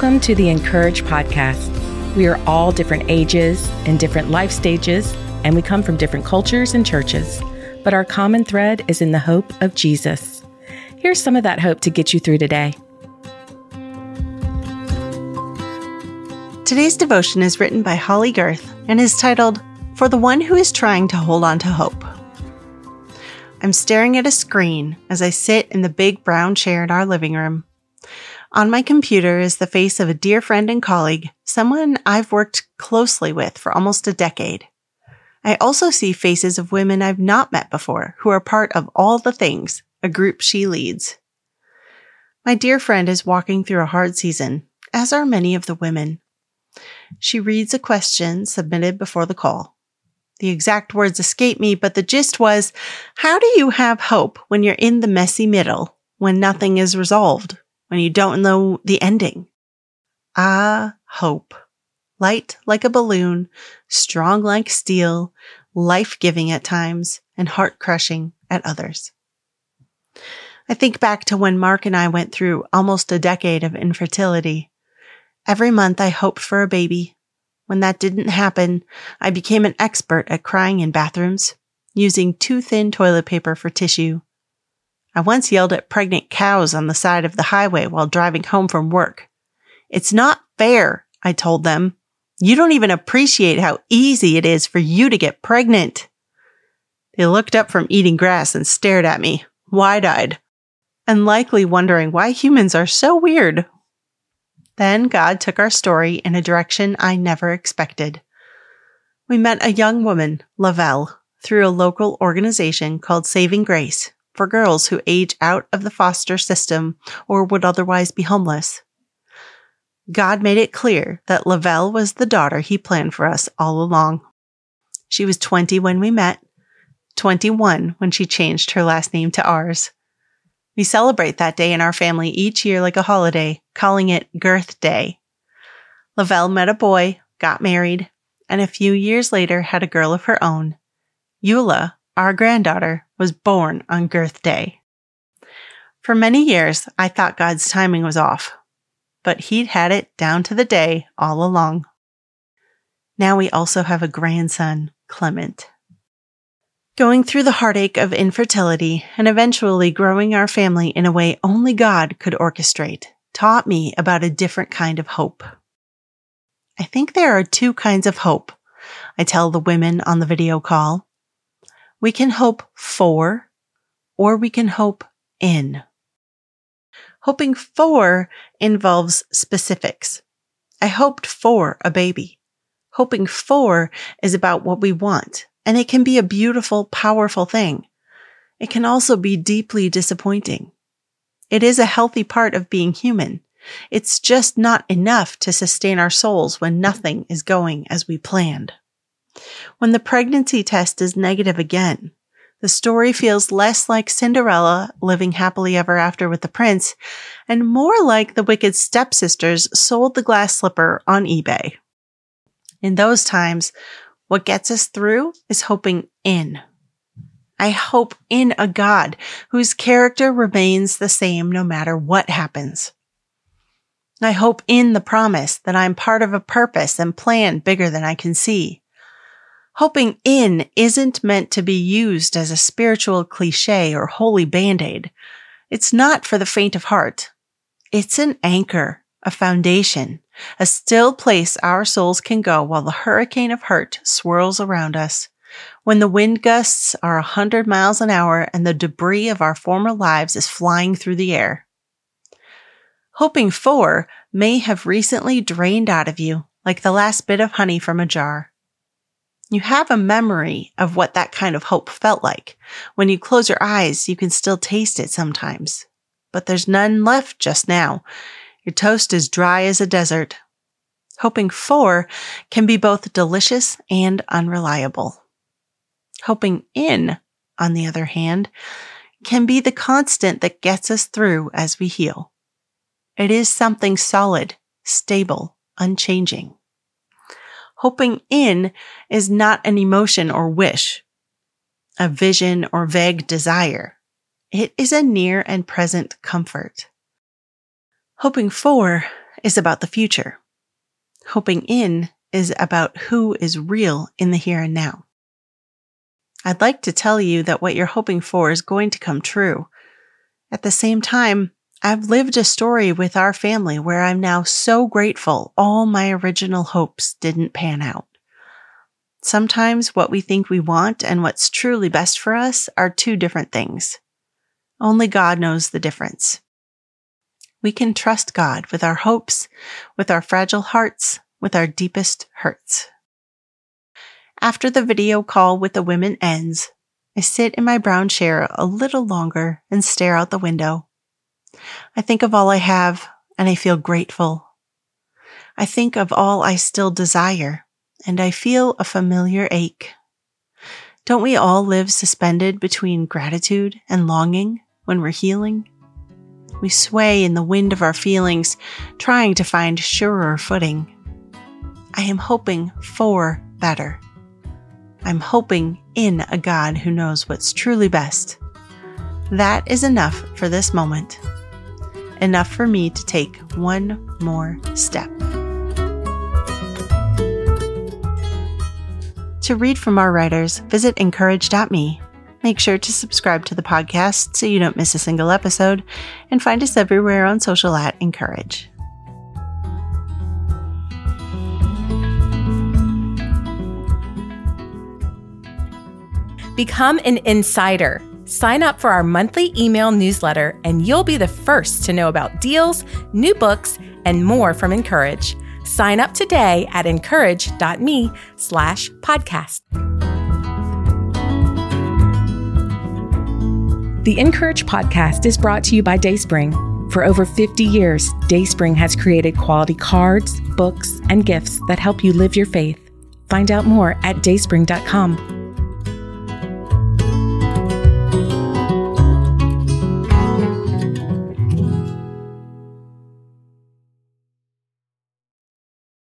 Welcome to the Encourage podcast. We are all different ages and different life stages, and we come from different cultures and churches. But our common thread is in the hope of Jesus. Here's some of that hope to get you through today. Today's devotion is written by Holley Gerth and is titled, For the One Who is Trying to Hold On to Hope. I'm staring at a screen as I sit in the big brown chair in our living room. On my computer is the face of a dear friend and colleague, someone I've worked closely with for almost a decade. I also see faces of women I've not met before who are part of All the Things, a group she leads. My dear friend is walking through a hard season, as are many of the women. She reads a question submitted before the call. The exact words escape me, but the gist was, how do you have hope when you're in the messy middle, when nothing is resolved? When you don't know the ending. Ah, hope. Light like a balloon, strong like steel, life giving at times, and heart crushing at others. I think back to when Mark and I went through almost a decade of infertility. Every month I hoped for a baby. When that didn't happen, I became an expert at crying in bathrooms, using too thin toilet paper for tissue, I once yelled at pregnant cows on the side of the highway while driving home from work. It's not fair, I told them. You don't even appreciate how easy it is for you to get pregnant. They looked up from eating grass and stared at me, wide eyed, and likely wondering why humans are so weird. Then God took our story in a direction I never expected. We met a young woman, Lavelle, through a local organization called Saving Grace, for girls who age out of the foster system or would otherwise be homeless. God made it clear that Lavelle was the daughter he planned for us all along. She was 20 when we met, 21 when she changed her last name to ours. We celebrate that day in our family each year like a holiday, calling it Gerth Day. Lavelle met a boy, got married, and a few years later had a girl of her own. Eula, our granddaughter, was born on Gerth Day. For many years, I thought God's timing was off, but He'd had it down to the day all along. Now we also have a grandson, Clement. Going through the heartache of infertility and eventually growing our family in a way only God could orchestrate taught me about a different kind of hope. I think there are two kinds of hope. I tell the women on the video call. We can hope for, or we can hope in. Hoping for involves specifics. I hoped for a baby. Hoping for is about what we want, and it can be a beautiful, powerful thing. It can also be deeply disappointing. It is a healthy part of being human. It's just not enough to sustain our souls when nothing is going as we planned. When the pregnancy test is negative again, the story feels less like Cinderella living happily ever after with the prince and more like the wicked stepsisters sold the glass slipper on eBay. In those times, what gets us through is hoping in. I hope in a God whose character remains the same no matter what happens. I hope in the promise that I'm part of a purpose and plan bigger than I can see. Hoping in isn't meant to be used as a spiritual cliche or holy band-aid. It's not for the faint of heart. It's an anchor, a foundation, a still place our souls can go while the hurricane of hurt swirls around us. When the wind gusts are a hundred miles an hour and the debris of our former lives is flying through the air. Hoping for may have recently drained out of you like the last bit of honey from a jar. You have a memory of what that kind of hope felt like. When you close your eyes, you can still taste it sometimes. But there's none left just now. Your toast is dry as a desert. Hoping for can be both delicious and unreliable. Hoping in, on the other hand, can be the constant that gets us through as we heal. It is something solid, stable, unchanging. Hoping in is not an emotion or wish, a vision or vague desire. It is a near and present comfort. Hoping for is about the future. Hoping in is about who is real in the here and now. I'd like to tell you that what you're hoping for is going to come true. At the same time, I've lived a story with our family where I'm now so grateful all my original hopes didn't pan out. Sometimes what we think we want and what's truly best for us are two different things. Only God knows the difference. We can trust God with our hopes, with our fragile hearts, with our deepest hurts. After the video call with the women ends, I sit in my brown chair a little longer and stare out the window. I think of all I have and I feel grateful. I think of all I still desire and I feel a familiar ache. Don't we all live suspended between gratitude and longing when we're healing? We sway in the wind of our feelings, trying to find surer footing. I am hoping for better. I'm hoping in a God who knows what's truly best. That is enough for this moment. Enough for me to take one more step. To read from our writers, visit incourage.me. Make sure to subscribe to the podcast so you don't miss a single episode, and find us everywhere on social at Encourage. Become an insider. Sign up for our monthly email newsletter, and you'll be the first to know about deals, new books, and more from Encourage. Sign up today at incourage.me slash podcast. The Encourage podcast is brought to you by Dayspring. For over 50 years, Dayspring has created quality cards, books, and gifts that help you live your faith. Find out more at dayspring.com.